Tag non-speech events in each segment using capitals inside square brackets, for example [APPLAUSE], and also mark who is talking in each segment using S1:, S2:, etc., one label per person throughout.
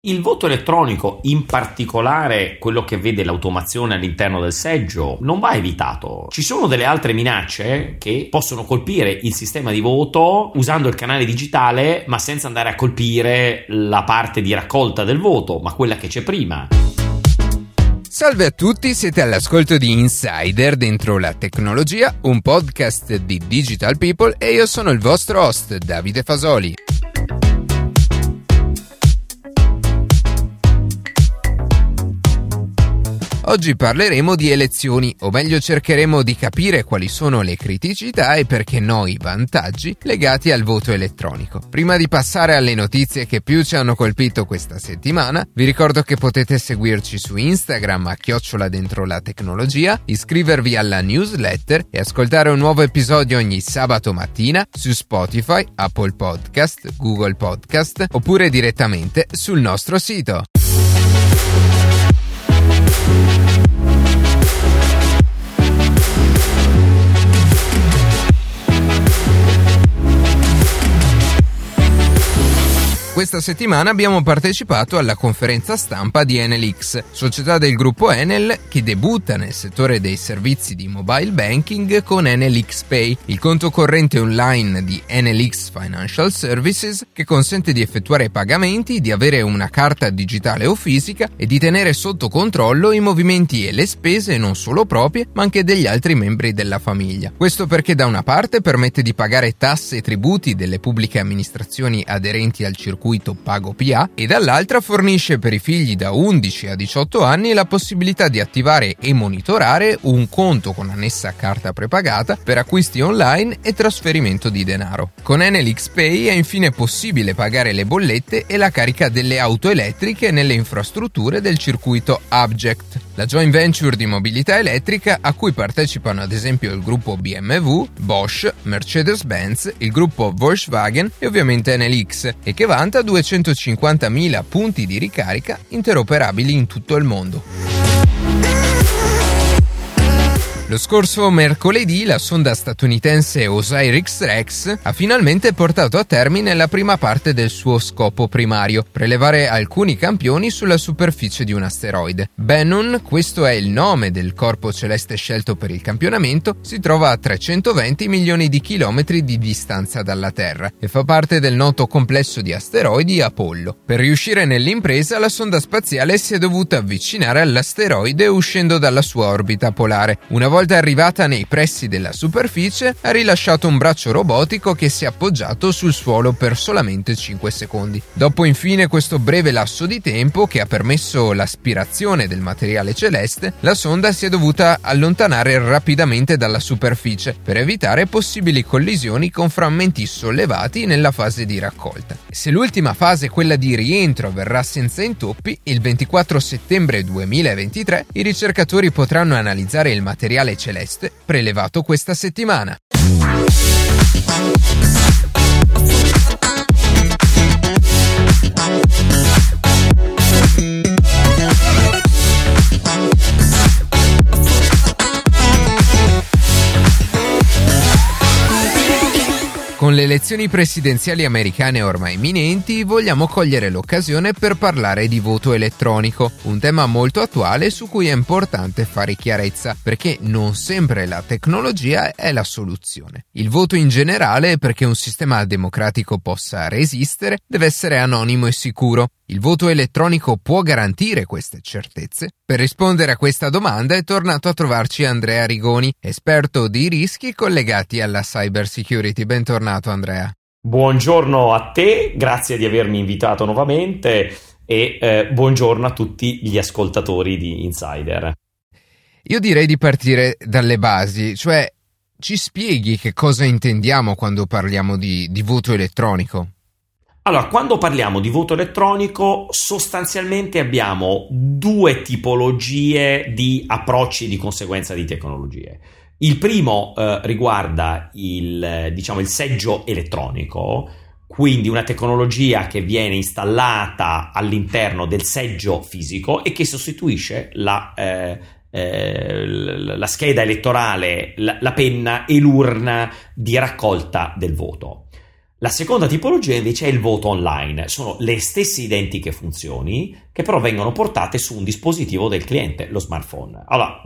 S1: Il voto elettronico, in particolare quello che vede l'automazione all'interno del seggio, non va evitato. Ci sono delle altre minacce che possono colpire il sistema di voto usando il canale digitale, ma senza andare a colpire la parte di raccolta del voto, ma quella che c'è prima.
S2: Salve a tutti, siete all'ascolto di Insider dentro la tecnologia, un podcast di Digital People e io sono il vostro host Davide Fasoli. Oggi parleremo di elezioni, o meglio cercheremo di capire quali sono le criticità e perché no i vantaggi legati al voto elettronico. Prima di passare alle notizie che più ci hanno colpito questa settimana, vi ricordo che potete seguirci su Instagram a chiocciola dentro la tecnologia, iscrivervi alla newsletter e ascoltare un nuovo episodio ogni sabato mattina su Spotify, Apple Podcast, Google Podcast oppure direttamente sul nostro sito. Questa settimana abbiamo partecipato alla conferenza stampa di Enel società del gruppo Enel che debutta nel settore dei servizi di mobile banking con Enel Pay, il conto corrente online di Enel Financial Services che consente di effettuare pagamenti, di avere una carta digitale o fisica e di tenere sotto controllo i movimenti e le spese non solo proprie ma anche degli altri membri della famiglia. Questo perché da una parte permette di pagare tasse e tributi delle pubbliche amministrazioni aderenti al circuito circuito Pago PA e dall'altra fornisce per i figli da 11 a 18 anni la possibilità di attivare e monitorare un conto con annessa carta prepagata per acquisti online e trasferimento di denaro. Con Enel Pay è infine possibile pagare le bollette e la carica delle auto elettriche nelle infrastrutture del circuito Abject, la joint venture di mobilità elettrica a cui partecipano ad esempio il gruppo BMW, Bosch, Mercedes-Benz, il gruppo Volkswagen e ovviamente Enel X e che vanta 250.000 punti di ricarica interoperabili in tutto il mondo. Lo scorso mercoledì la sonda statunitense Osiris-Rex ha finalmente portato a termine la prima parte del suo scopo primario, prelevare alcuni campioni sulla superficie di un asteroide. Bannon, questo è il nome del corpo celeste scelto per il campionamento, si trova a 320 milioni di chilometri di distanza dalla Terra e fa parte del noto complesso di asteroidi Apollo. Per riuscire nell'impresa la sonda spaziale si è dovuta avvicinare all'asteroide uscendo dalla sua orbita polare. Una volta volta arrivata nei pressi della superficie, ha rilasciato un braccio robotico che si è appoggiato sul suolo per solamente 5 secondi. Dopo infine questo breve lasso di tempo che ha permesso l'aspirazione del materiale celeste, la sonda si è dovuta allontanare rapidamente dalla superficie per evitare possibili collisioni con frammenti sollevati nella fase di raccolta. Se l'ultima fase, quella di rientro, avverrà senza intoppi, il 24 settembre 2023 i ricercatori potranno analizzare il materiale materiale celeste prelevato questa settimana. Con le elezioni presidenziali americane ormai imminenti, vogliamo cogliere l'occasione per parlare di voto elettronico, un tema molto attuale su cui è importante fare chiarezza, perché non sempre la tecnologia è la soluzione. Il voto in generale, perché un sistema democratico possa resistere, deve essere anonimo e sicuro. Il voto elettronico può garantire queste certezze? Per rispondere a questa domanda è tornato a trovarci Andrea Rigoni, esperto di rischi collegati alla cyber security. Bentornato Andrea.
S1: Buongiorno a te, grazie di avermi invitato nuovamente e eh, buongiorno a tutti gli ascoltatori di Insider.
S2: Io direi di partire dalle basi, cioè ci spieghi che cosa intendiamo quando parliamo di, di voto elettronico?
S1: Allora, quando parliamo di voto elettronico, sostanzialmente abbiamo due tipologie di approcci di conseguenza di tecnologie. Il primo eh, riguarda il, diciamo, il seggio elettronico, quindi una tecnologia che viene installata all'interno del seggio fisico e che sostituisce la, eh, eh, la scheda elettorale, la, la penna e l'urna di raccolta del voto. La seconda tipologia invece è il voto online, sono le stesse identiche funzioni che però vengono portate su un dispositivo del cliente, lo smartphone. Allora,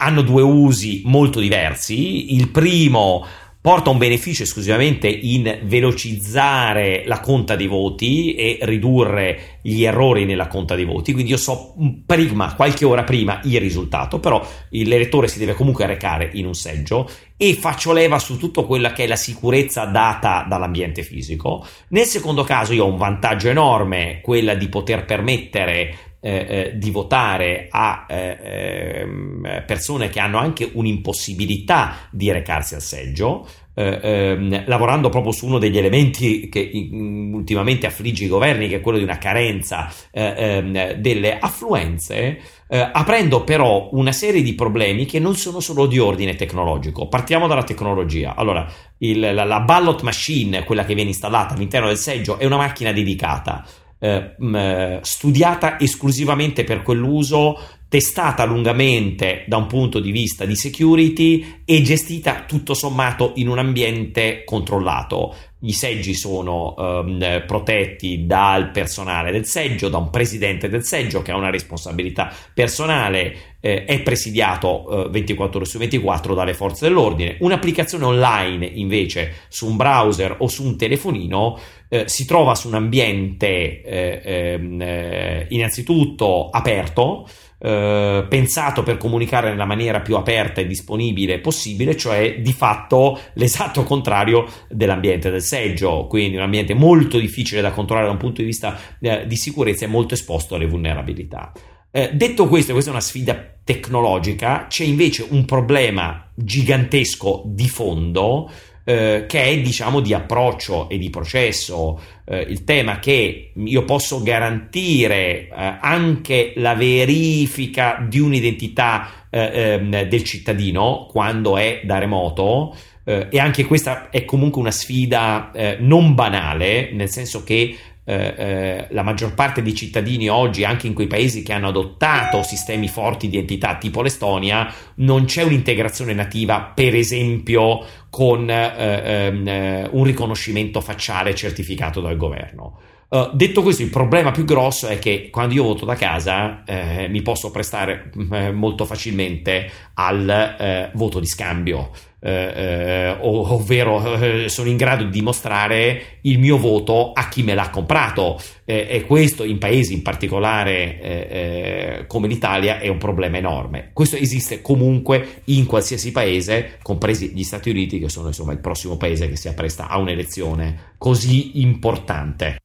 S1: hanno due usi molto diversi. Il primo porta un beneficio esclusivamente in velocizzare la conta dei voti e ridurre gli errori nella conta dei voti, quindi io so prima, qualche ora prima, il risultato, però l'elettore si deve comunque recare in un seggio e faccio leva su tutto quella che è la sicurezza data dall'ambiente fisico. Nel secondo caso io ho un vantaggio enorme, quella di poter permettere eh, eh, di votare a eh, ehm, persone che hanno anche un'impossibilità di recarsi al seggio, eh, ehm, lavorando proprio su uno degli elementi che in, ultimamente affligge i governi, che è quello di una carenza eh, ehm, delle affluenze, eh, aprendo però una serie di problemi che non sono solo di ordine tecnologico. Partiamo dalla tecnologia. Allora, il, la, la ballot machine, quella che viene installata all'interno del seggio, è una macchina dedicata eh, studiata esclusivamente per quell'uso, testata lungamente da un punto di vista di security e gestita tutto sommato in un ambiente controllato. I seggi sono um, protetti dal personale del seggio, da un presidente del seggio che ha una responsabilità personale, eh, è presidiato eh, 24 ore su 24 dalle forze dell'ordine. Un'applicazione online invece su un browser o su un telefonino eh, si trova su un ambiente eh, ehm, eh, innanzitutto aperto, eh, pensato per comunicare nella maniera più aperta e disponibile possibile, cioè di fatto [LAUGHS] l'esatto contrario dell'ambiente del seggio, quindi un ambiente molto difficile da controllare da un punto di vista eh, di sicurezza e molto esposto alle vulnerabilità. Eh, detto questo, questa è una sfida tecnologica, c'è invece un problema gigantesco di fondo eh, che è diciamo di approccio e di processo. Eh, il tema che io posso garantire eh, anche la verifica di un'identità eh, ehm, del cittadino quando è da remoto. E anche questa è comunque una sfida non banale, nel senso che eh, eh, la maggior parte dei cittadini oggi, anche in quei paesi che hanno adottato sistemi forti di entità tipo l'Estonia, non c'è un'integrazione nativa, per esempio, con eh, eh un riconoscimento facciale certificato dal governo. Uh, detto questo, il problema più grosso è che quando io voto da casa eh, mi posso prestare molto facilmente al voto di scambio, eh, eh, ovvero sono in grado di dimostrare il mio voto a chi me l'ha comprato e questo in paesi in particolare come l'Italia è un problema enorme. Questo esiste comunque in qualsiasi paese, compresi gli Stati Uniti che sono insomma il prossimo paese che si appresta a un'elezione così importante.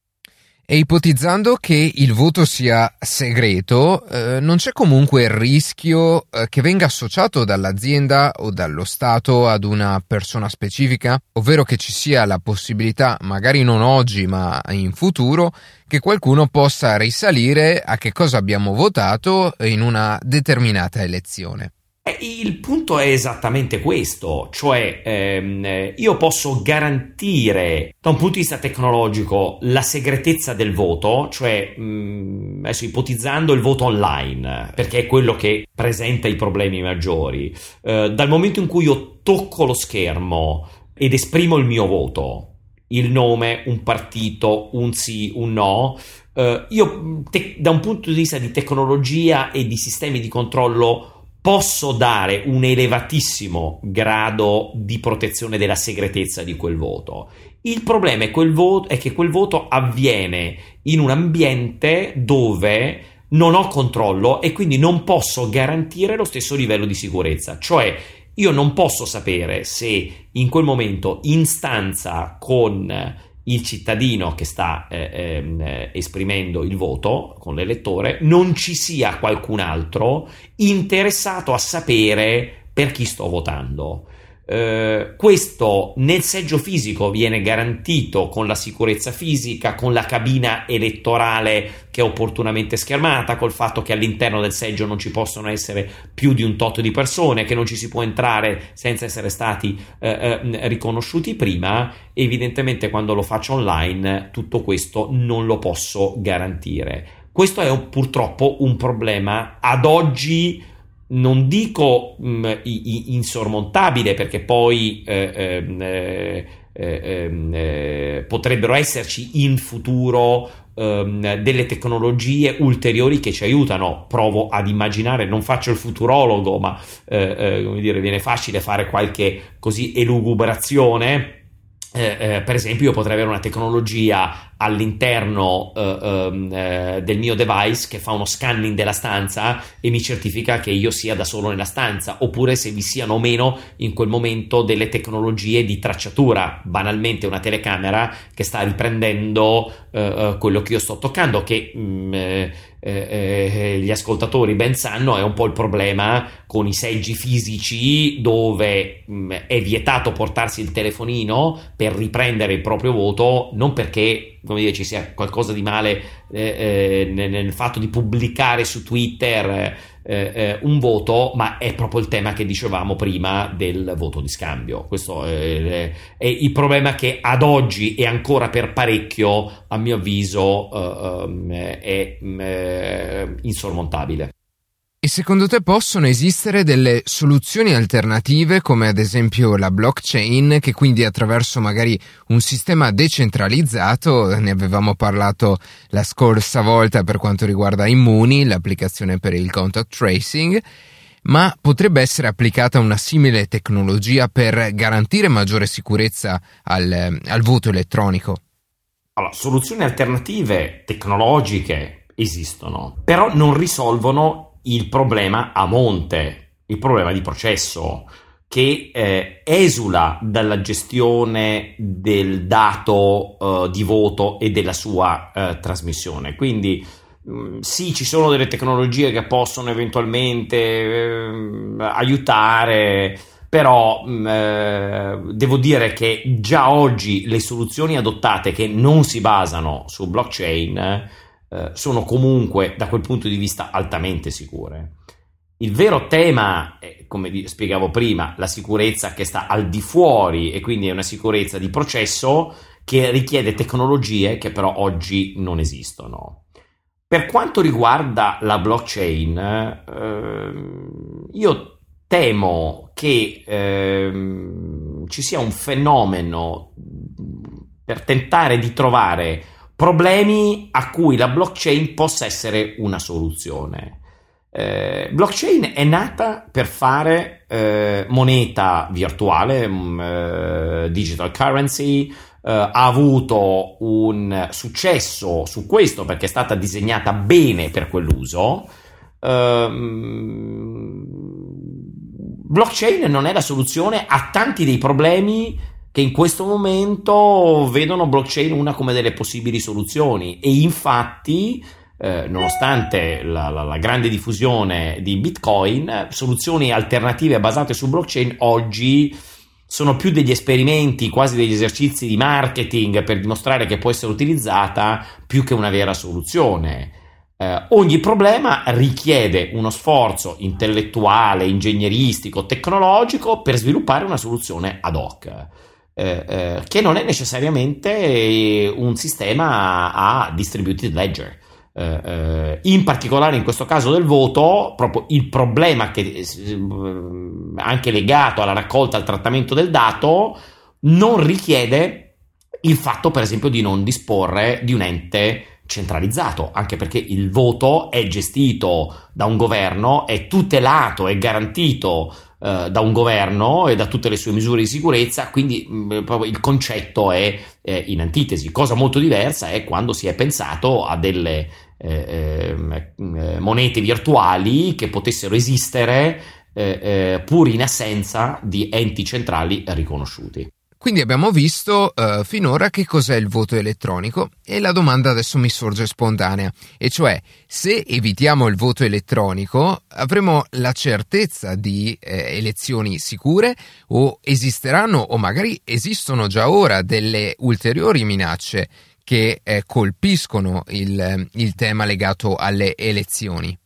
S2: E ipotizzando che il voto sia segreto, eh, non c'è comunque il rischio eh, che venga associato dall'azienda o dallo Stato ad una persona specifica, ovvero che ci sia la possibilità, magari non oggi ma in futuro, che qualcuno possa risalire a che cosa abbiamo votato in una determinata elezione.
S1: Eh, il punto è esattamente questo, cioè ehm, io posso garantire da un punto di vista tecnologico la segretezza del voto, cioè mh, mm, adesso ipotizzando il voto online, perché è quello che presenta i problemi maggiori. Eh, dal momento in cui io tocco lo schermo ed esprimo il mio voto, il nome, un partito, un sì, un no, eh, io te- da un punto di vista di tecnologia e di sistemi di controllo posso dare un elevatissimo grado di protezione della segretezza di quel voto. Il problema è, quel voto, è che quel voto avviene in un ambiente dove non ho controllo e quindi non posso garantire lo stesso livello di sicurezza. Cioè, io non posso sapere se in quel momento in stanza con il cittadino che sta eh, eh, esprimendo il voto con l'elettore, non ci sia qualcun altro interessato a sapere per chi sto votando. Eh, questo nel seggio fisico viene garantito con la sicurezza fisica, con la cabina elettorale che è opportunamente schermata, col fatto che all'interno del seggio non ci possono essere più di un tot di persone, che non ci si può entrare senza essere stati eh, eh, riconosciuti prima. Evidentemente, quando lo faccio online, tutto questo non lo posso garantire. Questo è purtroppo un problema ad oggi non dico mh, mm, insormontabile perché poi eh, ehm, eh, eh, ehm, eh, potrebbero esserci in futuro ehm, delle tecnologie ulteriori che ci aiutano. Provo ad immaginare, non faccio il futurologo, ma eh, eh, come dire, viene facile fare qualche così elugubrazione. Eh, eh, per esempio, io potrei avere una tecnologia all'interno eh, ehm, eh, del mio device che fa uno scanning della stanza e mi certifica che io sia da solo nella stanza, oppure se vi siano o meno in quel momento delle tecnologie di tracciatura, banalmente una telecamera che sta riprendendo eh, eh quello che io sto toccando, che mh, mm, eh, eh, gli ascoltatori ben sanno è un po' il problema con i seggi fisici dove mh, mm, è vietato portarsi il telefonino per riprendere il proprio voto, non perché come dire, ci sia qualcosa di male eh, eh, nel, fatto di pubblicare su Twitter eh, eh, un voto, ma è proprio il tema che dicevamo prima del voto di scambio. Questo è, è il problema che ad oggi e ancora per parecchio, a mio avviso, eh, ehm, è eh, insormontabile.
S2: E secondo te possono esistere delle soluzioni alternative come ad esempio la blockchain che quindi attraverso magari un sistema decentralizzato, ne avevamo parlato la scorsa volta per quanto riguarda Immuni, l'applicazione per il contact tracing, ma potrebbe essere applicata una simile tecnologia per garantire maggiore sicurezza al, al voto elettronico?
S1: Allora, soluzioni alternative tecnologiche esistono, però non risolvono il problema a monte, il problema di processo che eh, esula dalla gestione del dato eh, di voto e della sua eh, trasmissione. Quindi mm, sì, ci sono delle tecnologie che possono eventualmente ehm, aiutare, però mh, mm, eh, devo dire che già oggi le soluzioni adottate che non si basano su blockchain eh, sono comunque da quel punto di vista altamente sicure. Il vero tema, è, come spiegavo prima, la sicurezza che sta al di fuori e quindi è una sicurezza di processo che richiede tecnologie che però oggi non esistono. Per quanto riguarda la blockchain, eh, io temo che eh, ci sia un fenomeno per tentare di trovare problemi a cui la blockchain possa essere una soluzione. Eh, blockchain è nata per fare eh, moneta virtuale, mh, mm, eh, digital currency, eh, ha avuto un successo su questo perché è stata disegnata bene per quell'uso. Ehm, blockchain non è la soluzione a tanti dei problemi che in questo momento vedono blockchain una come delle possibili soluzioni e infatti eh, nonostante la, la, la, grande diffusione di Bitcoin, soluzioni alternative basate su blockchain oggi sono più degli esperimenti, quasi degli esercizi di marketing per dimostrare che può essere utilizzata più che una vera soluzione. Eh, ogni problema richiede uno sforzo intellettuale, ingegneristico, tecnologico per sviluppare una soluzione ad hoc eh, eh, che non è necessariamente un sistema a distributed ledger. Eh, eh, in particolare in questo caso del voto, proprio il problema che eh, anche legato alla raccolta al trattamento del dato non richiede il fatto, per esempio, di non disporre di un ente centralizzato, anche perché il voto è gestito da un governo, è tutelato, è garantito eh, da un governo e da tutte le sue misure di sicurezza, quindi mh, mm, il concetto è eh, in antitesi. Cosa molto diversa è quando si è pensato a delle eh, ehm, eh monete virtuali che potessero esistere pur in assenza di enti centrali riconosciuti.
S2: Quindi abbiamo visto uh, finora che cos'è il voto elettronico e la domanda adesso mi sorge spontanea, e cioè se evitiamo il voto elettronico avremo la certezza di eh, elezioni sicure o esisteranno o magari esistono già ora delle ulteriori minacce che eh, colpiscono il, il tema legato alle elezioni?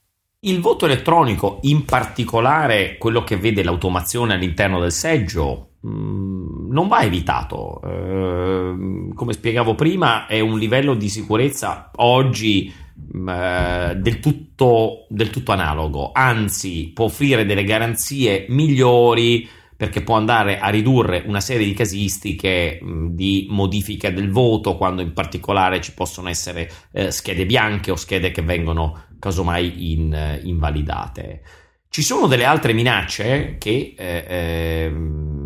S1: Il voto elettronico, in particolare quello che vede l'automazione all'interno del seggio, non va evitato. Eh, come spiegavo prima, è un livello di sicurezza oggi mm, eh, del, tutto, del tutto analogo, anzi può offrire delle garanzie migliori perché può andare a ridurre una serie di casistiche mh, di modifica del voto, quando in particolare ci possono essere eh, schede bianche o schede che vengono casomai in, eh, invalidate. Ci sono delle altre minacce che eh, ehm,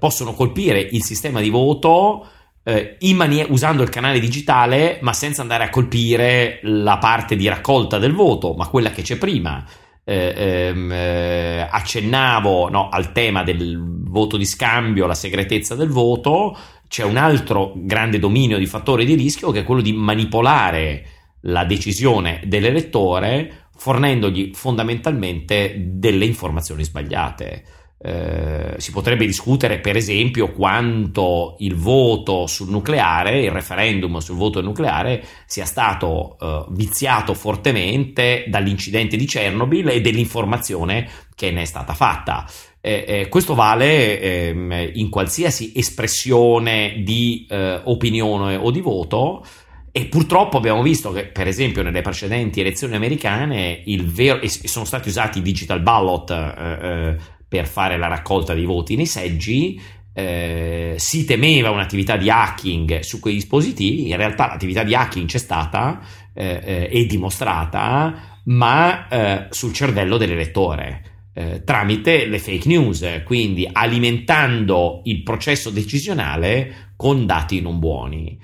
S1: possono colpire il sistema di voto eh, manie- usando il canale digitale, ma senza andare a colpire la parte di raccolta del voto, ma quella che c'è prima. Eh, ehm, eh, accennavo no, al tema del voto di scambio, la segretezza del voto, c'è un altro grande dominio di fattore di rischio che è quello di manipolare la decisione dell'elettore fornendogli fondamentalmente delle informazioni sbagliate. Eh, si potrebbe discutere, per esempio, quanto il voto sul nucleare, il referendum sul voto nucleare, sia stato eh, viziato fortemente dall'incidente di Chernobyl e dell'informazione che ne è stata fatta. Eh, eh questo vale ehm, in qualsiasi espressione di eh, opinione o di voto. E purtroppo abbiamo visto che, per esempio, nelle precedenti elezioni americane, vero, sono stati usati i digital ballot eh, per fare la raccolta dei voti nei seggi, eh, si temeva un'attività di hacking su quei dispositivi, in realtà l'attività di hacking c'è stata eh, eh, e dimostrata, ma eh, sul cervello dell'elettore. Eh, tramite le fake news, quindi alimentando il processo decisionale con dati non buoni.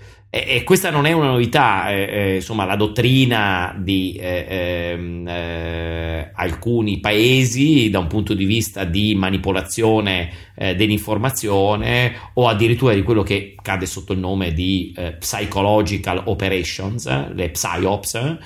S1: E, questa non è una novità, eh, eh, insomma, la dottrina di eh, ehm, eh, alcuni paesi da un punto di vista di manipolazione eh, dell'informazione o addirittura di quello che cade sotto il nome di eh, psychological operations, le psyops,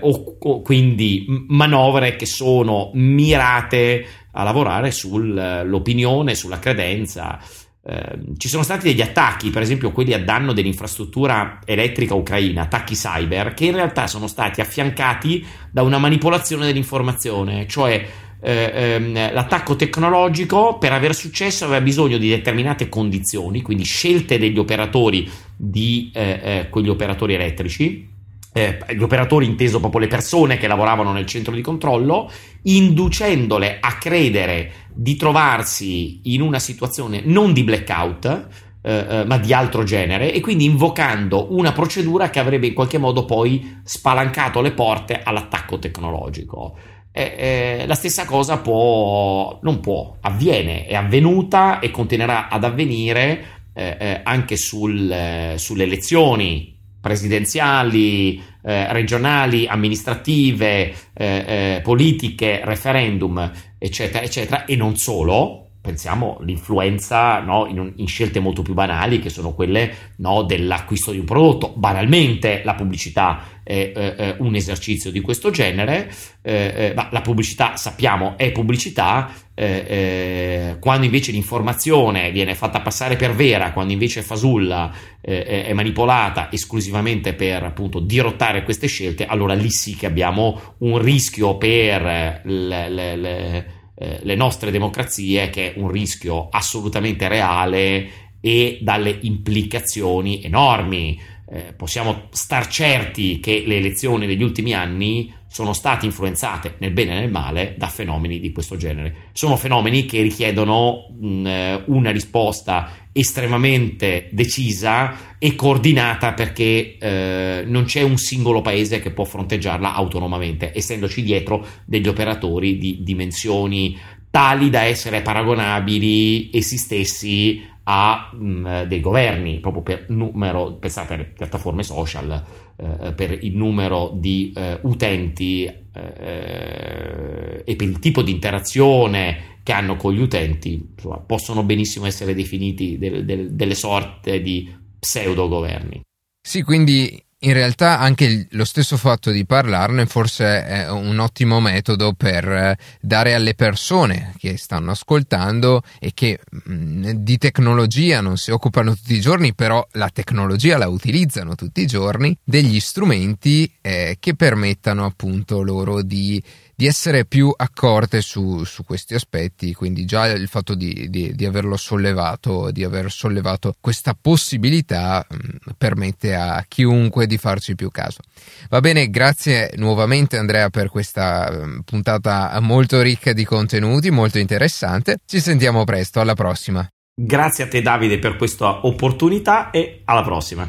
S1: o, o quindi manovre che sono mirate a lavorare sull'opinione, sulla credenza Ehm, ci sono stati degli attacchi, per esempio quelli a danno dell'infrastruttura elettrica ucraina, attacchi cyber, che in realtà sono stati affiancati da una manipolazione dell'informazione, cioè eh, ehm, l'attacco tecnologico per aver successo aveva bisogno di determinate condizioni, quindi scelte degli operatori di eh, eh, quegli operatori elettrici eh, gli operatori inteso proprio le persone che lavoravano nel centro di controllo, inducendole a credere di trovarsi in una situazione non di blackout, eh, eh, ma di altro genere, e quindi invocando una procedura che avrebbe in qualche modo poi spalancato le porte all'attacco tecnologico. Eh, la stessa cosa può, non può, avviene, è avvenuta e continuerà ad avvenire eh, eh, anche sul, sulle elezioni presidenziali, eh, regionali, amministrative, eh, eh, politiche, referendum, eccetera, eccetera, e non solo. Pensiamo all'influenza no, in, in, scelte molto più banali che sono quelle no, dell'acquisto di un prodotto. Banalmente la pubblicità è eh, un esercizio di questo genere, eh, eh, ma la pubblicità sappiamo è pubblicità, eh, eh, quando invece l'informazione viene fatta passare per vera, quando invece fasulla, eh, è manipolata esclusivamente per appunto dirottare queste scelte, allora lì sì che abbiamo un rischio per le, le, le, eh, le nostre democrazie che è un rischio assolutamente reale e dalle implicazioni enormi. Eh, possiamo star certi che le elezioni degli ultimi anni sono state influenzate nel bene e nel male da fenomeni di questo genere. Sono fenomeni che richiedono mh, eh, una risposta estremamente decisa e coordinata perché eh, non c'è un singolo paese che può fronteggiarla autonomamente, essendoci dietro degli operatori di dimensioni tali da essere paragonabili essi stessi a mh, mm, dei governi, proprio per numero, pensate alle piattaforme social, eh, per il numero di eh, utenti eh, e per il tipo di interazione che hanno con gli utenti, insomma, possono benissimo essere definiti del, del, delle sorte di pseudo governi.
S2: Sì, quindi in realtà anche lo stesso fatto di parlarne forse è un ottimo metodo per eh, dare alle persone che stanno ascoltando e che mm, di tecnologia non si occupano tutti i giorni, però la tecnologia la utilizzano tutti i giorni, degli strumenti eh, che permettano appunto loro di di essere più accorte su, su, questi aspetti, quindi già il fatto di, di, di, averlo sollevato, di aver sollevato questa possibilità mh, mm, permette a chiunque di farci più caso. Va bene, grazie nuovamente Andrea per questa mh, mm, puntata molto ricca di contenuti, molto interessante. Ci sentiamo presto, alla prossima.
S1: Grazie a te Davide per questa opportunità e alla prossima.